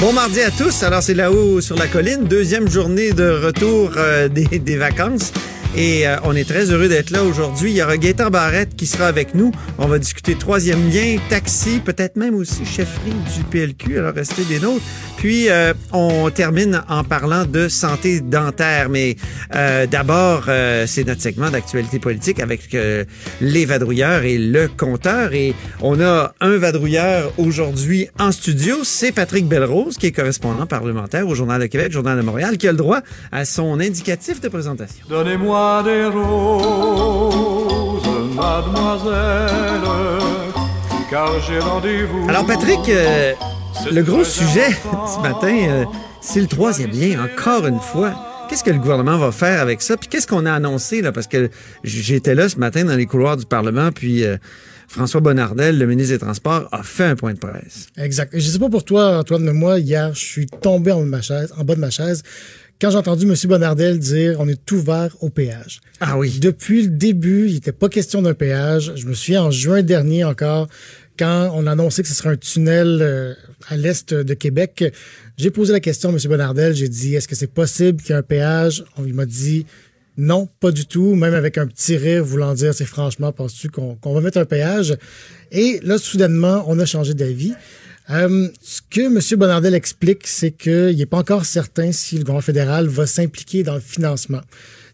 Bon mardi à tous. Alors, c'est là-haut sur la colline, deuxième journée de retour euh, des, des vacances. Et euh, on est très heureux d'être là aujourd'hui. Il y aura Gaëtan Barrette qui sera avec nous. On va discuter troisième lien, taxi, peut-être même aussi chefferie du PLQ. Alors restez des nôtres. Puis euh, on termine en parlant de santé dentaire. Mais euh, d'abord, c'est notre segment d'actualité politique avec les vadrouilleurs et le compteur. Et on a un vadrouilleur aujourd'hui en studio. C'est Patrick Belrose, qui est correspondant parlementaire au Journal de Québec, Journal de Montréal, qui a le droit à son indicatif de présentation. Donnez-moi des roses, mademoiselle, car j'ai rendez-vous. Alors Patrick, euh, le gros sujet ce matin, euh, c'est le troisième lien, encore une fois. Qu'est-ce que le gouvernement va faire avec ça? Puis qu'est-ce qu'on a annoncé, là? Parce que j'étais là ce matin dans les couloirs du Parlement, puis... Euh, François Bonnardel, le ministre des Transports, a fait un point de presse. Exact. Je sais pas pour toi, Antoine, mais moi, hier, je suis tombé en, ma chaise, en bas de ma chaise quand j'ai entendu M. Bonnardel dire on est ouvert au péage. Ah oui. Depuis le début, il n'était pas question d'un péage. Je me souviens en juin dernier encore, quand on a annoncé que ce serait un tunnel euh, à l'est de Québec, j'ai posé la question à M. Bonnardel. J'ai dit est-ce que c'est possible qu'il y ait un péage? On, il m'a dit non, pas du tout, même avec un petit rire voulant dire c'est franchement, penses-tu qu'on va mettre un péage? Et là, soudainement, on a changé d'avis. Euh, ce que M. Bonardel explique, c'est qu'il n'est pas encore certain si le gouvernement fédéral va s'impliquer dans le financement.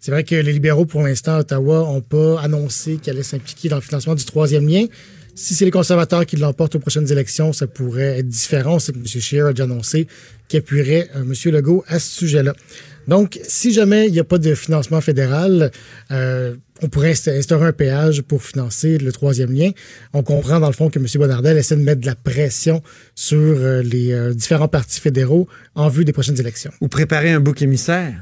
C'est vrai que les libéraux, pour l'instant, à Ottawa, n'ont pas annoncé qu'ils allaient s'impliquer dans le financement du troisième lien. Si c'est les conservateurs qui l'emportent aux prochaines élections, ça pourrait être différent. C'est que M. Scheer a déjà annoncé qu'il appuierait euh, M. Legault à ce sujet-là. Donc, si jamais il n'y a pas de financement fédéral, euh, on pourrait instaurer un péage pour financer le troisième lien. On comprend dans le fond que M. Bonardel essaie de mettre de la pression sur euh, les euh, différents partis fédéraux en vue des prochaines élections. Ou préparer un bouc émissaire.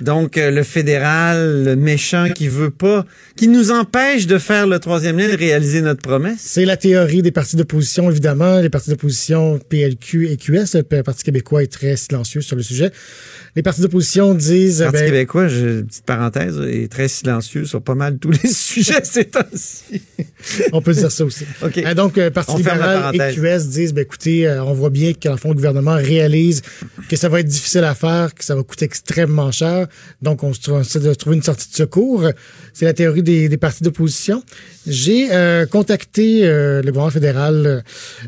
Donc, euh, le fédéral, le méchant qui veut pas, qui nous empêche de faire le troisième lien, de réaliser notre promesse. C'est la théorie des partis d'opposition, évidemment. Les partis d'opposition PLQ et QS, le Parti québécois est très silencieux sur le sujet. Les partis d'opposition disent... Le Parti ben, québécois, je, petite parenthèse, est très silencieux sur pas mal tous les sujets ces temps-ci. on peut dire ça aussi. Okay. Euh, donc, euh, Parti libéral et QS disent, ben, écoutez, on voit bien qu'en fond, le gouvernement réalise que ça va être difficile à faire, que ça va coûter extrêmement cher. Donc, on essaie de trouver une sortie de secours. C'est la théorie des, des partis d'opposition. J'ai euh, contacté euh, le gouvernement fédéral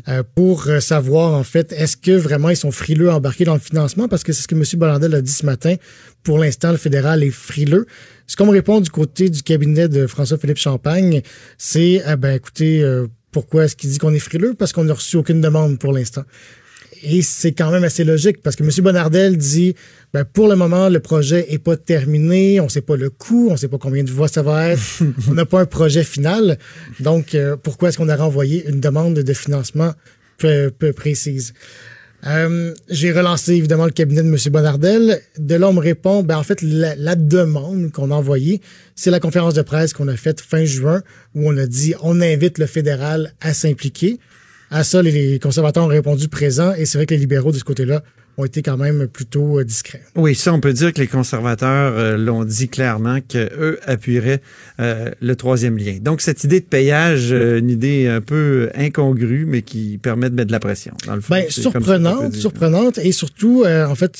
euh, pour savoir, en fait, est-ce que vraiment ils sont frileux à embarquer dans le financement? Parce que c'est ce que M. Bollandel a dit ce matin. Pour l'instant, le fédéral est frileux. Ce qu'on me répond du côté du cabinet de François-Philippe Champagne, c'est, ben écoutez, pourquoi est-ce qu'il dit qu'on est frileux? Parce qu'on n'a reçu aucune demande pour l'instant. Et c'est quand même assez logique parce que M. Bonardel dit ben, pour le moment, le projet est pas terminé, on sait pas le coût, on sait pas combien de voix ça va être, on n'a pas un projet final. Donc, euh, pourquoi est-ce qu'on a renvoyé une demande de financement peu, peu précise? Euh, j'ai relancé évidemment le cabinet de M. Bonardel. De là, on me répond, ben, en fait, la, demande qu'on a envoyée, c'est la conférence de presse qu'on a faite fin juin où on a dit on invite le fédéral à s'impliquer. À ça, les conservateurs ont répondu présent et c'est vrai que les libéraux de ce côté-là ont été quand même plutôt euh, discrets. Oui, ça, on peut dire que les conservateurs euh, l'ont dit clairement qu'eux appuieraient euh, le troisième lien. Donc, cette idée de payage, une idée un peu incongrue, mais qui permet de mettre de la pression, dans le fond. Ben, surprenante, surprenante, et surtout, en fait,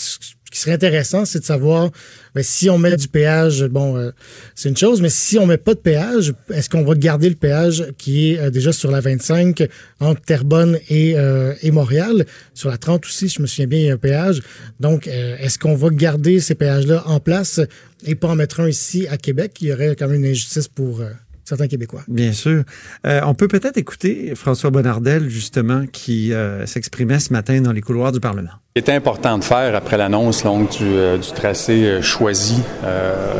qui serait intéressant, c'est de savoir ben, si on met du péage, bon, euh, c'est une chose, mais si on met pas de péage, est-ce qu'on va garder le péage qui est euh, déjà sur la 25 entre Terrebonne et, euh, et Montréal? Sur la 30 aussi, je me souviens bien, il y a un péage. Donc, est-ce qu'on va garder ces péages-là en place et pas en mettre un ici à Québec? Il y aurait quand même une injustice pour certains Québécois. Bien sûr. Euh, on peut peut-être écouter François Bonnardel, justement, qui euh, s'exprimait ce matin dans les couloirs du Parlement. Il était important de faire après l'annonce longue du, euh, du, tracé choisi,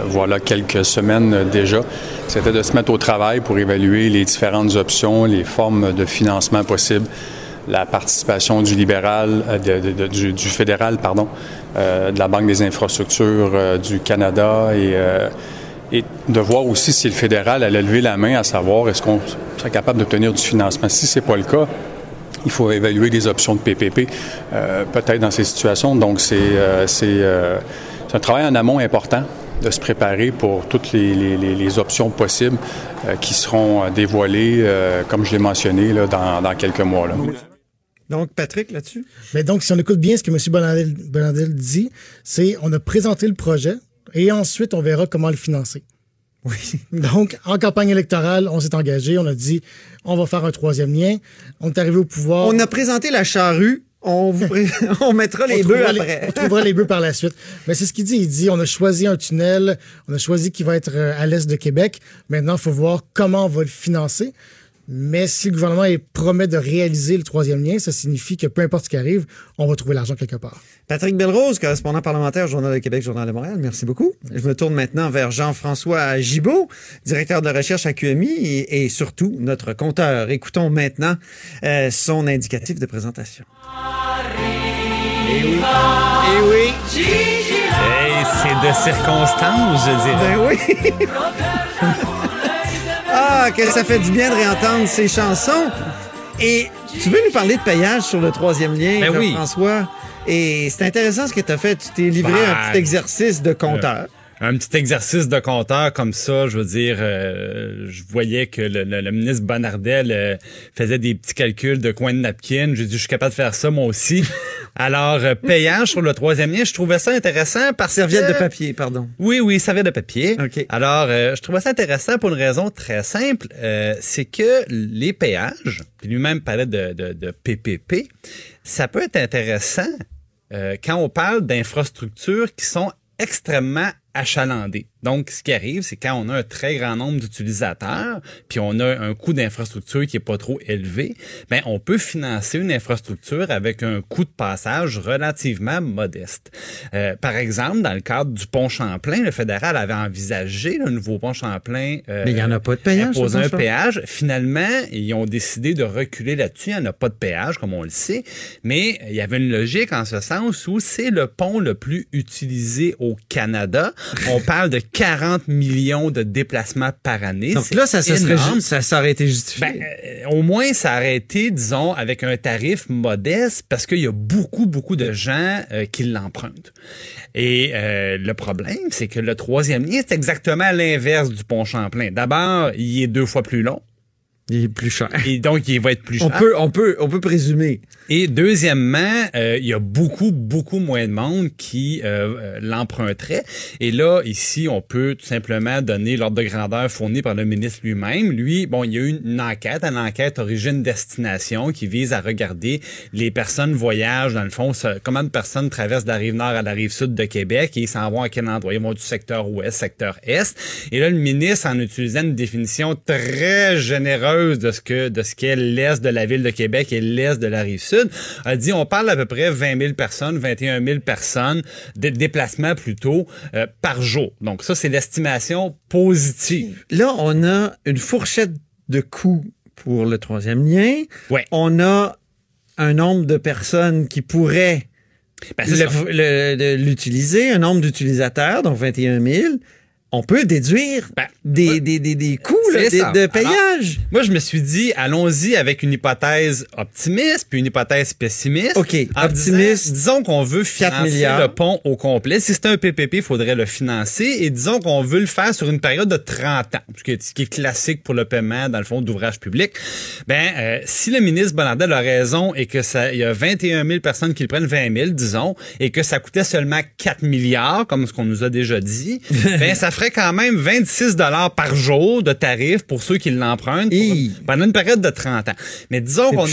voilà quelques semaines déjà, c'était de se mettre au travail pour évaluer les différentes options, les formes de financement possibles la participation du libéral, euh, du, fédéral, pardon, euh, de la Banque des infrastructures euh, du Canada et, et de voir aussi si le fédéral allait lever la main à savoir est-ce qu'on serait capable d'obtenir du financement. Si c'est pas le cas, il faut évaluer des options de PPP, peut-être dans ces situations. Donc, c'est un travail en amont important de se préparer pour toutes les, options possibles qui seront dévoilées, comme je l'ai mentionné, là, dans, dans quelques mois. Là. Donc, Patrick, là-dessus? Mais donc, si on écoute bien ce que M. Bonandel, dit, c'est on a présenté le projet et ensuite, on verra comment le financer. Oui. Donc, en campagne électorale, on s'est engagé, on a dit, on va faire un troisième lien. On est arrivé au pouvoir. On a présenté la charrue. On, vous on mettra les bœufs après. on trouvera les bœufs par la suite. Mais c'est ce qu'il dit. Il dit, on a choisi un tunnel, on a choisi qui va être euh, à l'est de Québec. Maintenant, il faut voir comment on va le financer. Mais si le gouvernement promet de réaliser le troisième lien, ça signifie que peu importe ce qui arrive, on va trouver l'argent quelque part. Patrick Belrose, correspondant parlementaire, Journal de Québec, Journal de Montréal, merci beaucoup. Je me tourne maintenant vers Jean-François Gibault, directeur de recherche à QMI et, surtout notre compteur. Écoutons maintenant euh, son indicatif de présentation. Eh oui. Eh oui. c'est de circonstance, je dirais. Ben oui. Ah, que ça fait du bien de réentendre ces chansons. Et tu veux nous parler de payage sur le troisième lien, ben François? Et c'est intéressant ce que tu as fait. Tu t'es livré un ben, petit exercice de compteur un petit exercice de compteur comme ça, je veux dire, euh, je voyais que le, ministre Bonardel euh, faisait des petits calculs de coin de napkin. J'ai dit, je suis capable de faire ça moi aussi. Alors, euh, payage sur le troisième lien, je trouvais ça intéressant par Serviette de papier, pardon. Oui, oui, serviette de papier. Alors, je trouvais ça intéressant pour une raison très simple. c'est que les péages, puis lui-même parlait de, de, de PPP, ça peut être intéressant quand on parle d'infrastructures qui sont extrêmement achalandées. Donc, ce qui arrive, c'est quand on a un très grand nombre d'utilisateurs, puis on a un coût d'infrastructure qui est pas trop élevé, ben on peut financer une infrastructure avec un coût de passage relativement modeste. Euh, par exemple, dans le cadre du pont Champlain, le fédéral avait envisagé le nouveau pont Champlain. Euh, Mais il n'y en a pas de péage. Un péage. Finalement, ils ont décidé de reculer là-dessus. Il n'y en a pas de péage, comme on le sait. Mais il y avait une logique en ce sens où c'est le pont le plus utilisé au Canada. On parle de 40 millions de déplacements par année. Donc là, ça, ça, serait, ça, ça aurait été justifié. Ben, euh, au moins, ça aurait été, disons, avec un tarif modeste parce qu'il y a beaucoup, beaucoup de gens euh, qui l'empruntent. Et euh, le problème, c'est que le troisième lien, c'est exactement l'inverse du pont Champlain. D'abord, il est deux fois plus long. Il est plus cher. Et donc, il va être plus cher. On peut, on peut, on peut présumer. Et deuxièmement, euh, il y a beaucoup, beaucoup moins de monde qui euh, euh, l'emprunterait. Et là, ici, on peut tout simplement donner l'ordre de grandeur fourni par le ministre lui-même. Lui, bon, il y a eu une enquête, une enquête origine-destination qui vise à regarder les personnes voyagent, dans le fond, comment de personnes traversent de la rive nord à la rive sud de Québec et ils s'en vont à quel endroit? Ils vont du secteur ouest, secteur est. Et là, le ministre, en utilisant une définition très généreuse de ce que de ce qu'est l'est de la ville de Québec et l'est de la rive sud, a dit on parle à peu près 20 000 personnes, 21 000 personnes, de déplacements plutôt, euh, par jour. Donc ça, c'est l'estimation positive. Là, on a une fourchette de coûts pour le troisième lien. Ouais. On a un nombre de personnes qui pourraient ben, l'utiliser, un nombre d'utilisateurs, donc 21 000 on peut déduire ben, des, des, des, des, coûts de payage. moi, je me suis dit, allons-y avec une hypothèse optimiste puis une hypothèse pessimiste. OK, optimiste. Disons, qu'on veut financer le pont au complet. Si c'était un PPP, il faudrait le financer. Et disons qu'on veut le faire sur une période de 30 ans, ce qui est, ce qui est classique pour le paiement, dans le fond, d'ouvrage public. Ben, euh, si le ministre Bonardel a raison et que ça, il y a 21 000 personnes qui le prennent 20 000, disons, et que ça coûtait seulement 4 milliards, comme ce qu'on nous a déjà dit, ben, ça ferait quand même 26 dollars par jour de tarif pour ceux qui l'empruntent pendant une période de 30 ans. Mais disons qu'on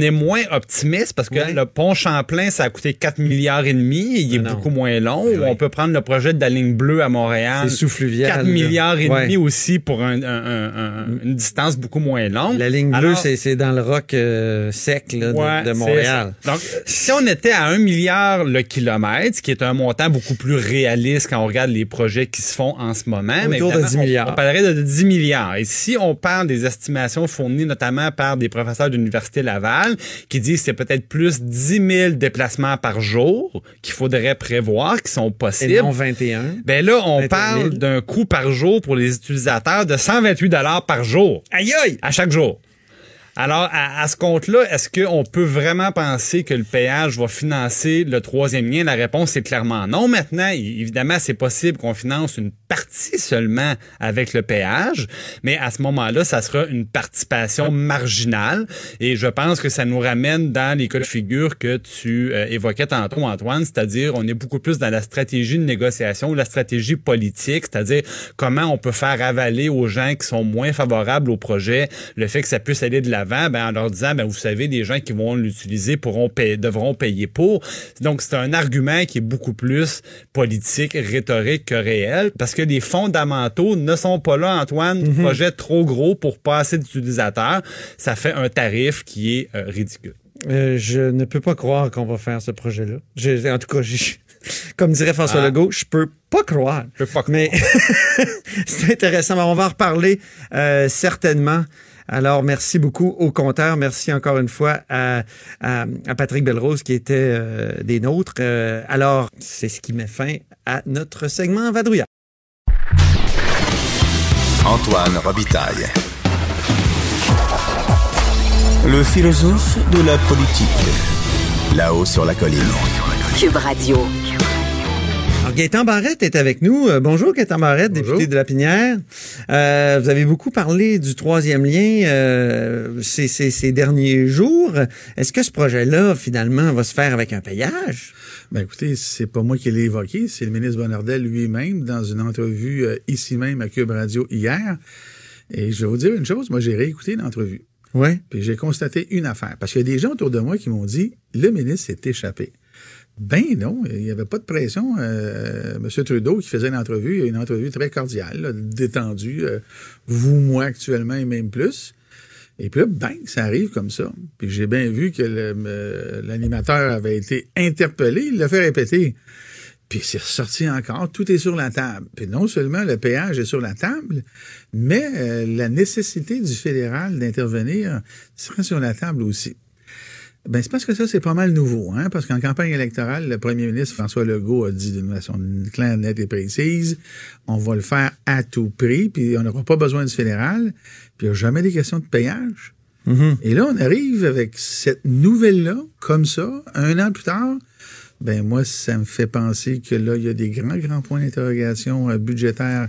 est, est moins optimiste parce que le pont Champlain, ça a coûté 4 milliards et demi il est beaucoup moins long. On peut prendre le projet de la ligne bleue à Montréal. C'est 4 milliards et demi aussi pour une distance beaucoup moins longue. La ligne bleue, c'est dans le roc euh, sec de, Montréal. Donc, si on était à 1 milliard le kilomètre, ce qui est un montant beaucoup plus réaliste quand on regarde les projets projets qui se font en ce moment. Autour mais de évidemment, 10 on- milliards. On, parlerait de 10 milliards. Et si on parle des estimations fournies notamment par des professeurs de l'Université Laval qui disent que c'est peut-être plus 10 000 déplacements par jour qu'il faudrait prévoir, qui sont Et possibles. non 21. Ben là, on 21 000. parle d'un coût par jour pour les utilisateurs de 128 dollars par jour. Aïe aïe! À chaque jour. Alors, à, ce compte-là, est-ce qu'on peut vraiment penser que le péage va financer le troisième lien? La réponse est clairement non. Maintenant, évidemment, c'est possible qu'on finance une partie seulement avec le péage, mais à ce moment-là, ça sera une participation marginale. Et je pense que ça nous ramène dans les cas de figure que tu euh, évoquais tantôt, Antoine, c'est-à-dire on est beaucoup plus dans la stratégie de négociation, la stratégie politique, c'est-à-dire comment on peut faire avaler aux gens qui sont moins favorables au projet le fait que ça puisse aller de ben, en leur disant, ben, vous savez, les gens qui vont l'utiliser pourront devront payer pour. Donc, c'est un argument qui est beaucoup plus politique, rhétorique que réel, parce que les fondamentaux ne sont pas là, Antoine. Projet trop gros pour pas assez d'utilisateurs. Ça fait un tarif qui est euh, ridicule. Euh, je ne peux pas croire qu'on va faire ce projet-là. Je- En tout cas, comme dirait François Ah. Legault, je peux pas croire. Je peux pas Mais c'est intéressant. On va en reparler euh, certainement. Alors, merci beaucoup au compteur. Merci encore une fois à, à, à Patrick Belrose qui était euh, des nôtres. Euh, alors, c'est ce qui met fin à notre segment Vadrouillard. Antoine Robitaille. Le philosophe de la politique. Là-haut sur la colline. Cube Radio. Alors, Gaëtan Barrette est avec nous. Euh, bonjour, Gaëtan Barrette, député de la Pinière. Euh, vous avez beaucoup parlé du troisième lien euh, ces, ces- ces derniers jours. Est-ce que ce projet-là, finalement, va se faire avec un payage? Ben écoutez, c'est pas moi qui l'ai évoqué, c'est le ministre Bonnardel lui-même dans une entrevue euh, ici même à Cube Radio hier. Et je vais vous dire une chose, moi j'ai réécouté l'entrevue. Oui. Puis j'ai constaté une affaire. Parce qu'il y a des gens autour de moi qui m'ont dit le ministre s'est échappé. Ben non, il n'y avait pas de pression. Euh, M. Trudeau qui faisait l'entrevue, une entrevue très cordiale, détendue. euh, vous, moi actuellement et même plus. Et puis là, bang, ça arrive comme ça. Puis j'ai bien vu que euh, l'animateur avait été interpellé, il l'a fait répéter. Puis c'est ressorti encore, tout est sur la table. Puis non seulement le péage est sur la table, mais euh, la nécessité du fédéral d'intervenir sera sur la table aussi. Ben, c'est parce que ça, c'est pas mal nouveau, hein, parce qu'en campagne électorale, le premier ministre François Legault a dit d'une façon claire, nette et précise, on va le faire à tout prix, puis on n'aura pas besoin du fédéral, puis il n'y a jamais des questions de payage. Et là, on arrive avec cette nouvelle-là, comme ça, un an plus tard, ben moi, ça me fait penser que là, il y a des grands, grands points d'interrogation euh, budgétaires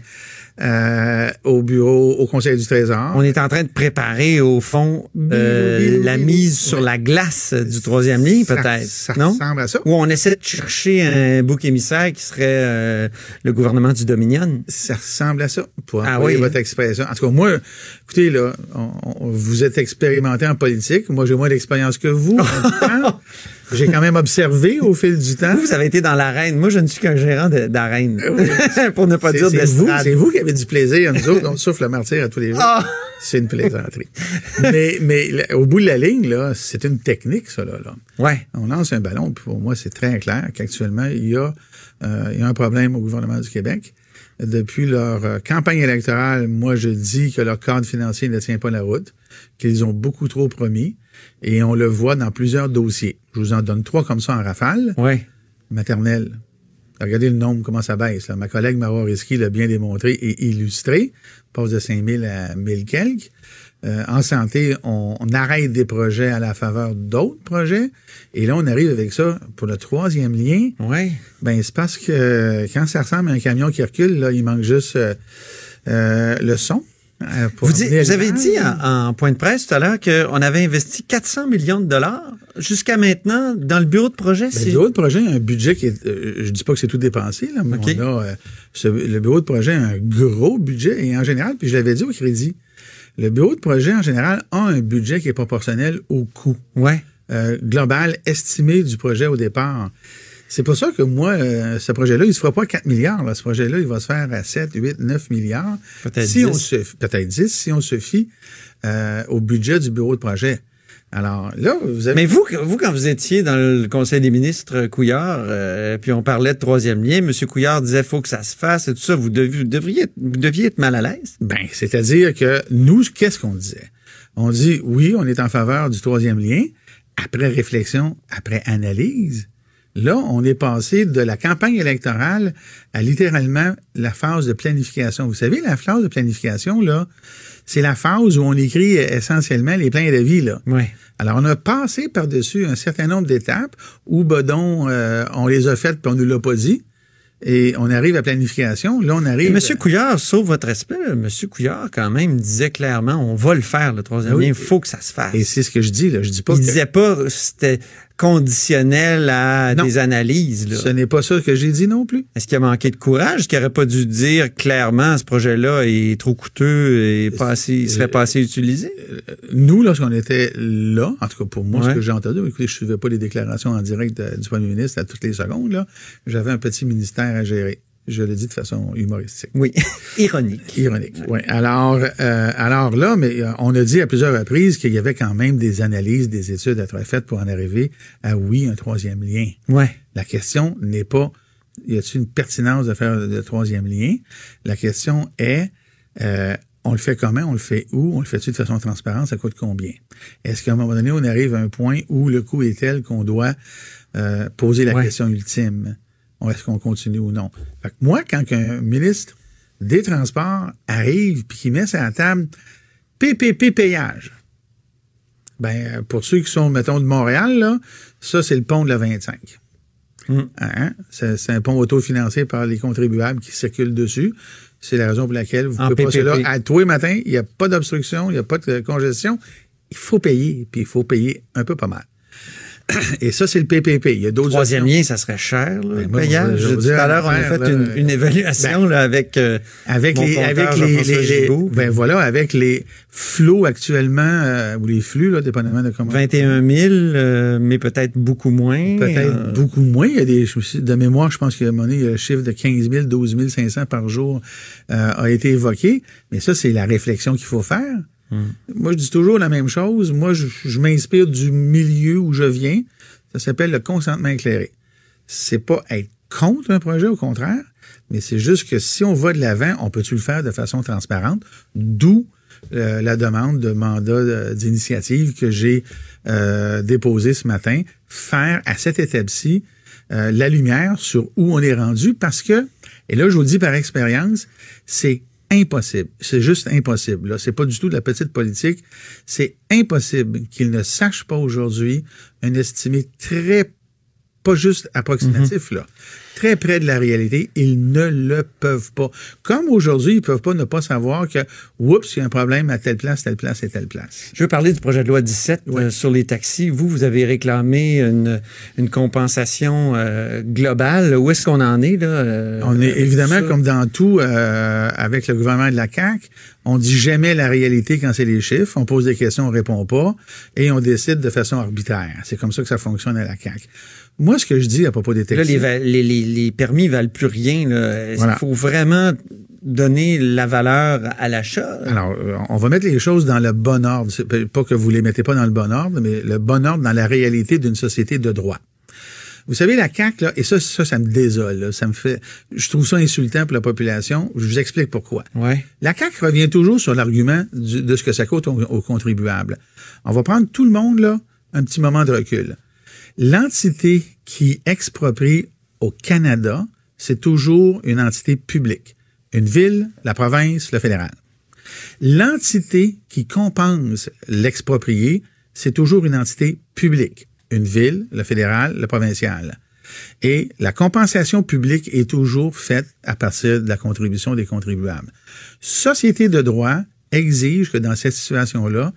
euh, au bureau, au Conseil du Trésor. On est en train de préparer, au fond, euh, Bilou, la mise sur la glace du troisième lien, peut-être. Ça, non? ressemble à ça. Où on essaie de chercher un bouc émissaire qui serait euh, le gouvernement du Dominion. Ça ressemble à ça, pour Ah oui, votre hein? expression. En tout cas, moi, écoutez, là, on- on- vous êtes expérimenté en politique. Moi, j'ai moins d'expérience que vous. temps. j'ai quand même observé au fil du temps. Vous, vous avez été dans l'arène. Moi, je ne suis qu'un gérant de- d'arène. Pour ne pas dire c'est vous, c'est vous qui avez du plaisir. Nous autres, on souffle le martyr à tous les jours. Ah! C'est une plaisanterie. mais, mais là, au bout de la ligne, là, c'est une technique, ça, là. là. Ouais. On lance un ballon, puis pour moi, c'est très clair qu'actuellement, il y, a, euh, il y a un problème au gouvernement du Québec. Depuis leur euh, campagne électorale, moi, je dis que leur cadre financier ne tient pas la route, qu'ils ont beaucoup trop promis, et on le voit dans plusieurs dossiers. Je vous en donne trois comme ça en rafale. Ouais. Maternelle. Regardez le nombre, comment ça baisse. là. Ma collègue Marois Risky l'a bien démontré et illustré. On passe de 5 000 à 1000 quelques. Euh, en santé, on, on arrête des projets à la faveur d'autres projets. Et là, on arrive avec ça pour le troisième lien. Ouais. Ben, c'est parce que quand ça ressemble à un camion qui recule, là, il manque juste euh, euh, le son. Euh, Vous, avez dit en, en point de presse tout à l'heure qu'on avait investi 400 millions de dollars jusqu'à maintenant dans le bureau de projet. Ben, le bureau de projet a un budget qui est. euh, je dis pas que c'est tout dépensé, là, mais OK. on a. euh, ce- le bureau de projet a un gros budget et en général, puis je l'avais dit au crédit, le bureau de projet en général a un budget qui est proportionnel au coût Ouais. euh, global estimé du projet au départ. C'est pour ça que moi, euh, ce projet-là, il se fera pas à 4 milliards. Là. Ce projet-là, il va se faire à 7, 8, 9 milliards. Peut-être si on 10. se, peut-être 10, si on se fie euh, au budget du bureau de projet. Alors là, vous avez... Mais vous, vous, quand vous étiez dans le Conseil des ministres Couillard, euh, puis on parlait de troisième lien, M. Couillard disait faut que ça se fasse et tout ça, vous, deviez, vous devriez, être, vous deviez être mal à l'aise? Ben, c'est-à-dire que nous, qu'est-ce qu'on disait? On dit oui, on est en faveur du troisième lien. Après réflexion, après analyse, Là, on est passé de la campagne électorale à littéralement la phase de planification. Vous savez, la phase de planification, là, c'est la phase où on écrit essentiellement les plans de vie, là. Oui. Alors, on a passé par-dessus un certain nombre d'étapes où, bedon, euh, on les a faites puis on ne l'a pas dit. Et on arrive à planification. Là, on arrive. Et M. Couillard, sauf votre respect, M. Couillard, quand même, disait clairement on va le faire, le troisième lien, il faut que ça se fasse. Et c'est ce que je dis, là. Je dis pas il que... disait pas c'était conditionnel à Non. des analyses. Là. Ce n'est pas ça que j'ai dit non plus. Est-ce qu'il a manqué de courage? Est-ce qu'il n'aurait pas dû dire clairement ce projet-là est trop coûteux et pas assez, il serait pas assez utilisé? Nous, lorsqu'on était là, en tout cas pour moi, Ouais. ce que j'ai entendu, écoutez, je ne suivais pas les déclarations en direct du premier ministre à toutes les secondes, là. J'avais un petit ministère à gérer. Je le dis de façon humoristique. Oui. Ironique. Ironique. Oui. Alors, euh, alors là, mais euh, on a dit à plusieurs reprises qu'il y avait quand même des analyses, des études à être faites pour en arriver à oui, un troisième lien. Ouais. La question n'est pas y a-t-il une pertinence de faire le troisième lien? La question est euh, on le fait comment, on le fait où, on le fait-tu de façon transparente, ça coûte combien? Est-ce qu'à un moment donné, on arrive à un point où le coût est tel qu'on doit euh, poser la Ouais. question ultime? Est-ce qu'on continue ou non? Fait que moi, quand un ministre des Transports arrive puis qui met ça à la table PPP payage, ben, pour ceux qui sont, mettons, de Montréal, là, ça, c'est le pont de la 25. Mm. Hein? C'est un pont autofinancé par les contribuables qui circulent dessus. C'est la raison pour laquelle vous En pouvez passer là PPP. à tous les matins. Il n'y a pas d'obstruction, il n'y a pas de congestion. Il faut payer, puis il faut payer un peu pas mal. Et ça, c'est le PPP. Il y a d'autres Troisième options. lien, ça serait cher, là, Ben, payage. je vous Tout à l'heure, on a fait là, une, une évaluation là, avec, euh, avec mon les avec les, ben voilà avec les flots actuellement euh, ou les flux là dépendamment de comment 21 000, euh, mais peut-être beaucoup moins. peut-être Euh, beaucoup moins il y a des de mémoire je pense qu'il a y a le chiffre de 15 000 12 500 par jour euh, a été évoqué mais ça c'est la réflexion qu'il faut faire moi je dis toujours la même chose. Moi je, m'inspire du milieu où je viens. Ça s'appelle le consentement éclairé. C'est pas être contre un projet, au contraire, mais c'est juste que si on va de l'avant, on peut-tu le faire de façon transparente, d'où euh, la demande de mandat euh, d'initiative que j'ai euh, déposé ce matin, faire à cette étape-ci euh, la lumière sur où on est rendu, parce que, et là je vous le dis par expérience, c'est impossible. C'est juste impossible. Là, c'est pas du tout de la petite politique. C'est impossible qu'ils ne sachent pas aujourd'hui un estimé très pas juste approximatif, là. Très près de la réalité, ils ne le peuvent pas. Comme aujourd'hui, ils peuvent pas ne pas savoir que, oups, il y a un problème à telle place, telle place et telle place. Je veux parler du projet de loi 17 Ouais. euh, sur les taxis. Vous, vous avez réclamé une, une compensation euh, globale. Où est-ce qu'on en est là euh, On est évidemment, comme dans tout, avec le gouvernement de la CAQ, on dit jamais la réalité quand c'est les chiffres. On pose des questions, on répond pas, et on décide de façon arbitraire. C'est comme ça que ça fonctionne à la CAQ. Moi, ce que je dis à propos des Là, taxis... les, va- les, les, les permis valent plus rien. là. Est-ce Voilà. qu'il faut vraiment donner la valeur à l'achat? Alors, euh, on va mettre les choses dans le bon ordre. Pas que vous les mettez pas dans le bon ordre, mais le bon ordre dans la réalité d'une société de droit. Vous savez, la CAQ, là, et ça, ça, ça me désole, là, ça me fait, je trouve ça insultant pour la population. Je vous explique pourquoi. Ouais. La CAQ revient toujours sur l'argument de ce que ça coûte aux, aux contribuables. On va prendre tout le monde, là, un petit moment de recul. L'entité qui exproprie au Canada, c'est toujours une entité publique. Une ville, la province, le fédéral. L'entité qui compense l'exproprié, c'est toujours une entité publique. Une ville, le fédéral, le provincial. Et la compensation publique est toujours faite à partir de la contribution des contribuables. Société de droit exige que dans cette situation-là,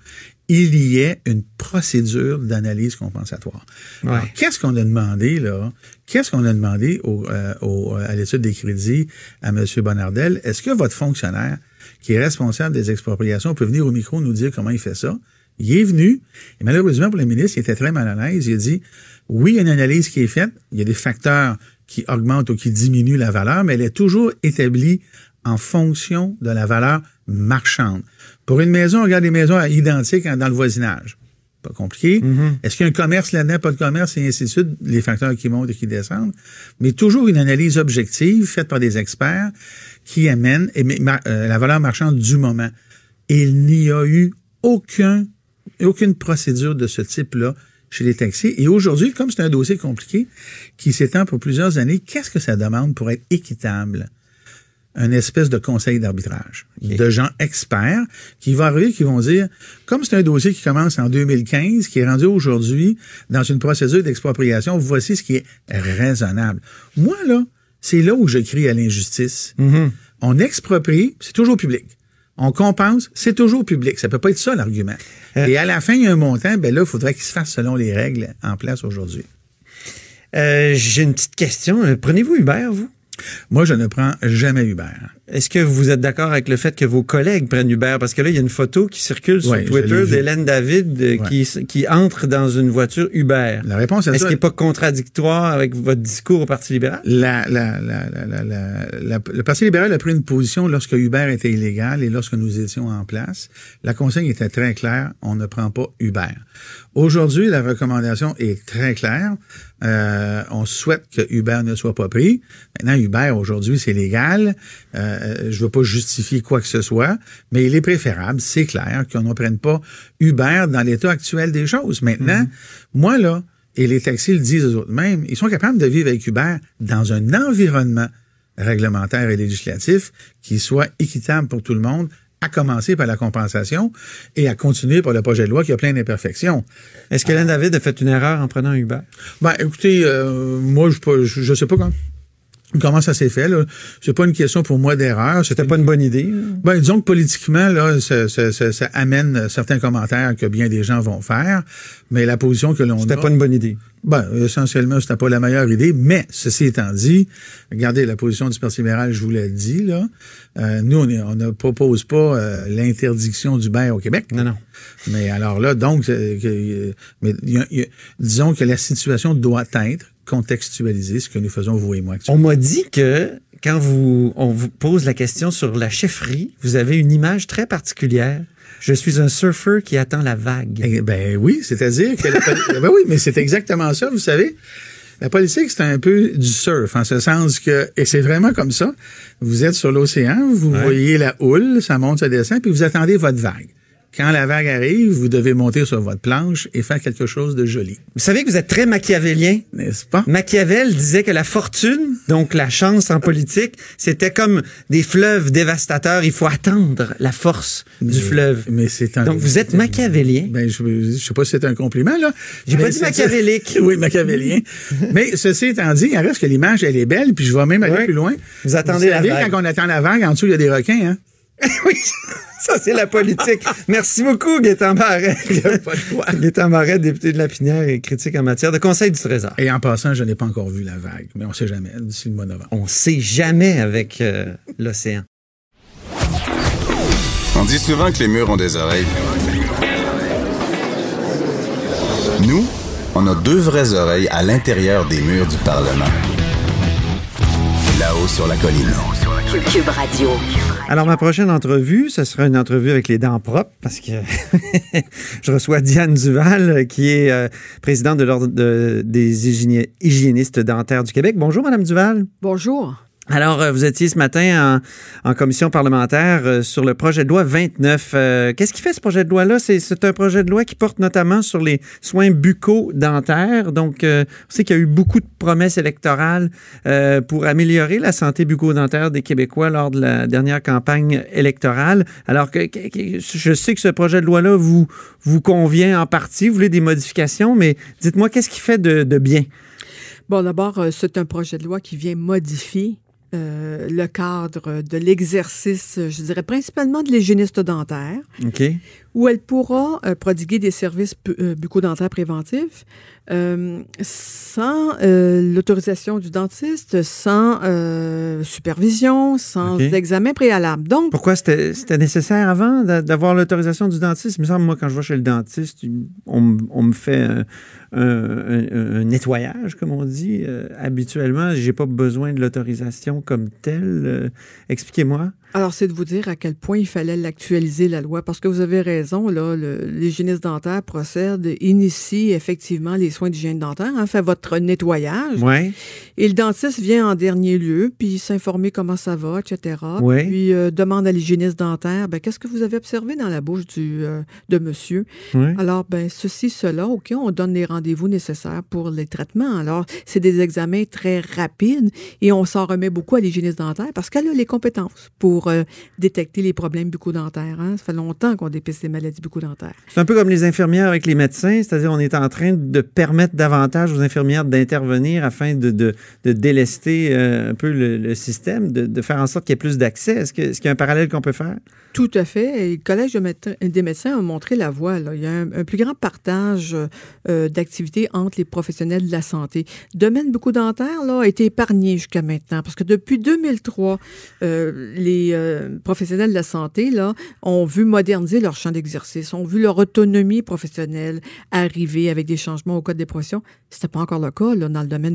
il y ait une procédure d'analyse compensatoire. Ouais. Alors, Qu'est-ce qu'on a demandé là? Qu'est-ce qu'on a demandé au, euh, au- à l'étude des crédits à M. Bonardel Est-ce que votre fonctionnaire qui est responsable des expropriations peut venir au micro nous dire comment il fait ça? Il est venu et malheureusement pour le ministre, il était très mal à l'aise. Il a dit oui, il y a une analyse qui est faite. Il y a des facteurs qui augmentent ou qui diminuent la valeur, mais elle est toujours établie en fonction de la valeur marchande. Pour une maison, on regarde des maisons identiques dans le voisinage. Pas compliqué. Est-ce qu'il y a un commerce là-dedans, pas de commerce, et ainsi de suite, les facteurs qui montent et qui descendent. Mais toujours une analyse objective faite par des experts qui amène euh, la valeur marchande du moment. Il n'y a eu aucun, aucune procédure de ce type-là chez les taxis. Et aujourd'hui, comme c'est un dossier compliqué qui s'étend pour plusieurs années, qu'est-ce que ça demande pour être équitable? Un espèce de conseil d'arbitrage de gens experts qui vont arriver, qui vont dire, comme c'est un dossier qui commence en 2015, qui est rendu aujourd'hui dans une procédure d'expropriation, voici ce qui est raisonnable. Moi, là, c'est là où je crie à l'injustice. Mm-hmm. On exproprie, c'est toujours public. On compense, c'est toujours public. Ça peut pas être ça l'argument. Euh. Et à la fin, il y a un montant, ben là, il faudrait qu'il se fasse selon les règles en place aujourd'hui. Euh, J'ai une petite question. Euh, Prenez-vous Uber, vous? Moi, je ne prends jamais Uber. Est-ce que vous êtes d'accord avec le fait que vos collègues prennent Uber? Parce que là, il y a une photo qui circule sur Twitter d'Hélène David euh, Ouais. qui, qui entre dans une voiture Uber. La réponse Est-ce qu'il n'est pas contradictoire avec votre discours au Parti libéral? la, la, la, le Parti libéral a pris une position lorsque Uber était illégal et lorsque nous étions en place. La consigne était très claire, on ne prend pas Uber. Aujourd'hui, la recommandation est très claire. Euh, on souhaite que Uber ne soit pas pris. Maintenant, Uber, aujourd'hui, c'est légal. Euh, je ne veux pas justifier quoi que ce soit, mais il est préférable, c'est clair, qu'on ne prenne pas Uber dans l'état actuel des choses. Maintenant, moi, là, et les taxis le disent eux autres mêmes, ils sont capables de vivre avec Uber dans un environnement réglementaire et législatif qui soit équitable pour tout le monde, à commencer par la compensation et à continuer par le projet de loi qui a plein d'imperfections. Est-ce qu'Hélène David a fait une erreur en prenant Uber? Ben, écoutez, euh, moi, je, je sais pas quand. Comment ça s'est fait, là? C'est pas une question pour moi d'erreur. C'était pas une bonne idée. Ben, disons que politiquement, là, ça, ça- ça- ça amène certains commentaires que bien des gens vont faire, mais la position que l'on a... C'était pas une bonne idée. Ben, essentiellement, c'était pas la meilleure idée, mais ceci étant dit, regardez la position du Parti libéral, je vous l'ai dit, là. Euh, nous, on, est- on ne propose pas euh, l'interdiction du bain au Québec. Non, non. Mais alors là, donc, euh, euh, mais il y a- il y a- disons que la situation doit être contextualisée, ce que nous faisons, vous et moi. On m'a dit que quand vous, on vous pose la question sur la chefferie, vous avez une image très particulière. Je suis un surfeur qui attend la vague. Eh Ben oui, c'est-à-dire que la ben oui, mais c'est exactement ça, vous savez. La politique, c'est un peu du surf, en ce sens que, et c'est vraiment comme ça, vous êtes sur l'océan, vous voyez la houle, ça monte, ça descend, puis vous attendez votre vague. Quand la vague arrive, vous devez monter sur votre planche et faire quelque chose de joli, Vous savez que vous êtes très machiavélien. n'est-ce pas? Machiavel disait que la fortune, donc la chance en politique, c'était comme des fleuves dévastateurs. Il faut attendre la force du fleuve. Mais c'est un. Donc vous êtes machiavélien. Ben, je, je sais pas si c'est un compliment, là. J'ai pas dit machiavélique. oui, machiavélien. Mais ceci étant dit, il reste que l'image, elle est belle, puis je vais même aller Oui. plus loin. Vous attendez la savez, vague. quand on attend la vague, en dessous, il y a des requins, hein? oui, ça c'est la politique. Merci beaucoup, Gaétan Barret. Gaétan député de Lapinière et critique en matière de conseil du Trésor. Et en passant, je n'ai pas encore vu la vague, mais on sait jamais, d'ici le mois de novembre. On sait jamais avec euh, l'océan. On dit souvent que les murs ont des oreilles. Nous, on a deux vraies oreilles à l'intérieur des murs du Parlement. Là-haut sur la colline. Cube Radio. Alors, ma prochaine entrevue, ce sera une entrevue avec les dents propres parce que je reçois Diane Duval, qui est euh, présidente de l'Ordre de- des hygiéni- hygiénistes dentaires du Québec. Bonjour, Madame Duval. Bonjour. Alors, euh, vous étiez ce matin en, en commission parlementaire euh, sur le projet de loi 29. Euh, Qu'est-ce qui fait ce projet de loi-là? C'est- un projet de loi qui porte notamment sur les soins bucco-dentaires. Donc, euh, on sait qu'il y a eu beaucoup de promesses électorales euh, pour améliorer la santé bucco-dentaire des Québécois lors de la dernière campagne électorale. Alors, que, que- je sais que ce projet de loi-là vous, vous convient en partie. Vous voulez des modifications, mais dites-moi, qu'est-ce qui fait de, de bien? Bon, d'abord, c'est un projet de loi qui vient modifier euh, le cadre de l'exercice, je dirais principalement de l'hygiéniste dentaire? Où elle pourra euh, prodiguer des services euh, bucco-dentaires préventifs euh, sans euh, l'autorisation du dentiste, sans supervision, sans examen préalable. Donc, Pourquoi c'était nécessaire avant d'a- d'avoir l'autorisation du dentiste? Il me semble, moi, quand je vais chez le dentiste, on, me fait un, un- un- un nettoyage, comme on dit. habituellement, j'ai pas besoin de l'autorisation comme telle. Expliquez-moi. Alors, c'est de vous dire à quel point il fallait l'actualiser, la loi, parce que vous avez raison, là, l'hygiéniste dentaire procède, initie effectivement les soins d'hygiène dentaire, hein, fait votre nettoyage. Et le dentiste vient en dernier lieu, puis s'informer comment ça va, etc. Puis euh, demande à l'hygiéniste dentaire, ben, qu'est-ce que vous avez observé dans la bouche du, euh, de monsieur? Alors, ben, ceci, cela, OK, on donne les rendez-vous nécessaires pour les traitements. Alors, c'est des examens très rapides et on s'en remet beaucoup à l'hygiéniste dentaire parce qu'elle a les compétences pour euh, détecter les problèmes bucco-dentaires. Hein. Ça fait longtemps qu'on dépiste les maladies bucco-dentaires. C'est un peu comme les infirmières avec les médecins, c'est-à-dire on est en train de permettre davantage aux infirmières d'intervenir afin de, de, de délester euh, un peu le, système, de, de, faire en sorte qu'il y ait plus d'accès. Est-ce qu'il est y a un parallèle qu'on peut faire? Tout à fait. Le Collège des médecins a montré la voie. Il y a un, plus grand partage euh, d'activités entre les professionnels de la santé. Le domaine bucco-dentaire là, a été épargné jusqu'à maintenant parce que depuis 2003, euh, les euh, professionnels de la santé là, ont vu moderniser leur champ d'exercice, ont vu leur autonomie professionnelle arriver avec des changements au code des professions. C'était pas encore le cas là, dans le domaine.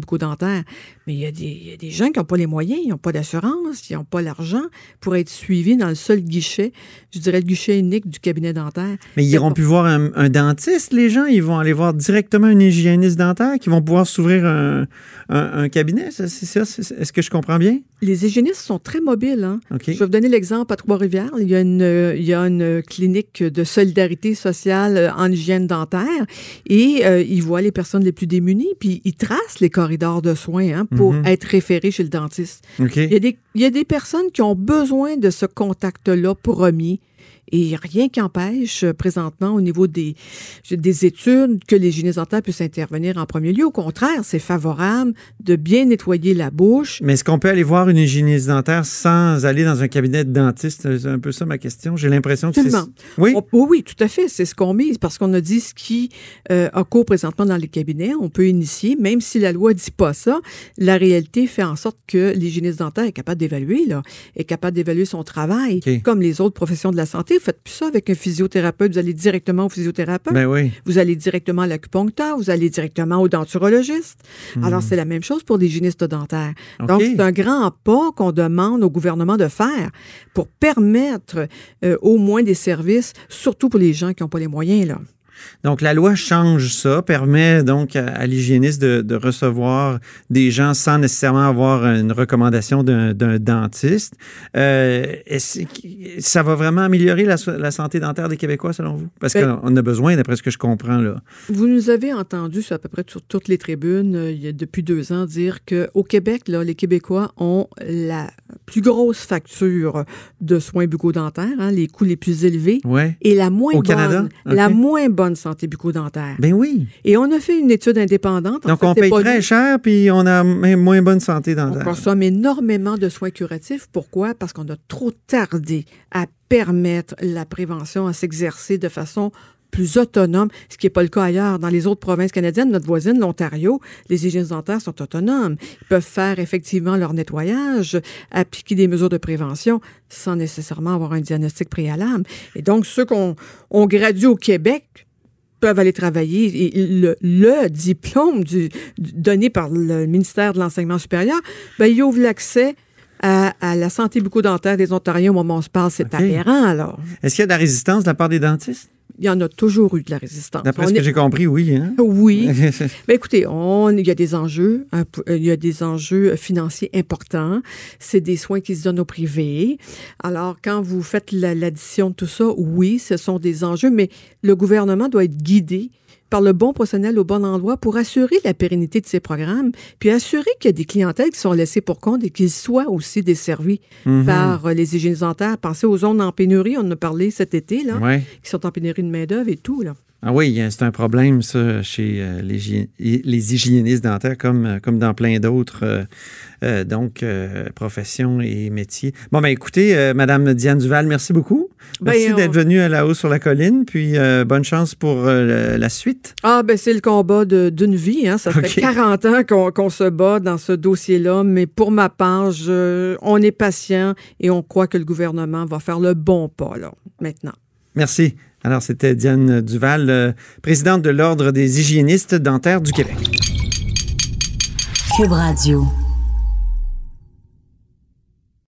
Mais y, a des, il y a des gens qui n'ont pas les moyens, ils n'ont pas d'assurance, ils n'ont pas l'argent pour être suivis dans le seul guichet, je dirais le guichet unique du cabinet dentaire. Mais ils iront plus voir un, un, dentiste, les gens, ils vont aller voir directement un hygiéniste dentaire qui vont pouvoir s'ouvrir un, un, un, cabinet, c'est ça? Est-ce que je comprends bien? Les hygiénistes sont très mobiles. Hein? Okay. Je vais vous donner l'exemple à Trois-Rivières. Il, y a une, il y a une clinique de solidarité sociale en hygiène dentaire et euh, ils voient les personnes les plus démunies, puis ils tracent les corridors de soins hein, pour Mhm. mm -hmm. être référés chez le dentiste. Okay. Il, y a des, il y a des personnes qui ont besoin de ce contact-là premier. Et rien qui empêche euh, présentement au niveau des, des études que les dentaires puissent intervenir en premier lieu. Au contraire, c'est favorable de bien nettoyer la bouche. Mais est-ce qu'on peut aller voir une hygiéniste dentaire sans aller dans un cabinet de dentiste? C'est un peu ça ma question. J'ai l'impression que c'est... Oui? On, oui, oui, tout à fait. C'est ce qu'on mise parce qu'on a dit ce qui euh, a cours présentement dans les cabinets. On peut initier, même si la loi dit pas ça, la réalité fait en sorte que l'hygiéniste dentaire est capable d'évaluer, là, est capable d'évaluer son travail, okay. comme les autres professions de la santé. Vous faites plus ça avec un physiothérapeute. Vous allez directement au physiothérapeute. Ben oui. Vous allez directement à l'acupuncteur. Vous allez directement au denturologiste. Mmh. Alors, c'est la même chose pour l'hygiéniste dentaire. Okay. Donc, c'est un grand pas qu'on demande au gouvernement de faire pour permettre euh, au moins des services, surtout pour les gens qui n'ont pas les moyens, là. Donc, la loi change ça, permet donc à, à l'hygiéniste de, de, recevoir des gens sans nécessairement avoir une recommandation d'un dentiste. Euh, ça va vraiment améliorer la, la, santé dentaire des Québécois, selon vous? Parce ben, qu'on a besoin, d'après ce que je comprends, là. Vous nous avez entendu, à peu près sur toutes les tribunes, euh, il y a depuis deux ans, dire qu'au Québec, là, les Québécois ont la plus grosse facture de soins bucco-dentaires, hein, les coûts les plus élevés, ouais. et la moins Au bonne, Canada? Okay. la moins bonne santé bucco-dentaire. Ben oui. Et on a fait une étude indépendante. Donc, en fait, on paye très nous. cher, puis on a moins bonne santé dentaire. On consomme énormément de soins curatifs. Pourquoi? Parce qu'on a trop tardé à permettre la prévention à s'exercer de façon plus autonome, ce qui n'est pas le cas ailleurs. Dans les autres provinces canadiennes, notre voisine, l'Ontario, les hygiénistes dentaires sont autonomes. Ils peuvent faire effectivement leur nettoyage, appliquer des mesures de prévention sans nécessairement avoir un diagnostic préalable. Et donc, ceux qu'on on gradue au Québec peuvent aller travailler. Et le, le diplôme du, donné par le ministère de l'Enseignement supérieur, ben, il ouvre l'accès à, à, la santé bucco-dentaire des Ontariens au moment où on se parle. C'est okay. aberrant, alors. Est-ce qu'il y a de la résistance de la part des dentistes? Il y en a toujours eu de la résistance. D'après ce que j'ai compris, oui. Hein? Oui. Mais écoutez, on, il y a des enjeux, il y a des enjeux financiers importants. C'est des soins qui se donnent au privé. Alors, quand vous faites l'addition de tout ça, oui, ce sont des enjeux, mais le gouvernement doit être guidé par le bon personnel au bon endroit pour assurer la pérennité de ces programmes, puis assurer qu'il y a des clientèles qui sont laissées pour compte et qu'ils soient aussi desservis Mhm. mm -hmm. par les hygiénistes dentaires. Pensez aux zones en pénurie, on en a parlé cet été, là, ouais. qui sont en pénurie de main-d'œuvre et tout. Là. Ah oui, c'est un problème, ça, chez euh, les, les, hygiénistes dentaires, comme, comme dans plein d'autres euh, euh, donc professions et métiers. Bon, ben écoutez, Madame Diane Duval, merci beaucoup. Merci ben, d'être venue à la haut sur la colline, puis bonne chance pour la suite. Ah, ben c'est le combat d'une vie. Hein. Ça fait Okay. 40 ans qu'on qu se bat dans ce dossier-là, mais pour ma part, je, on est patient et on croit que le gouvernement va faire le bon pas, là, maintenant. Merci. Alors, c'était Diane Duval, euh, présidente de l'Ordre des hygiénistes dentaires du Québec. Cube Radio.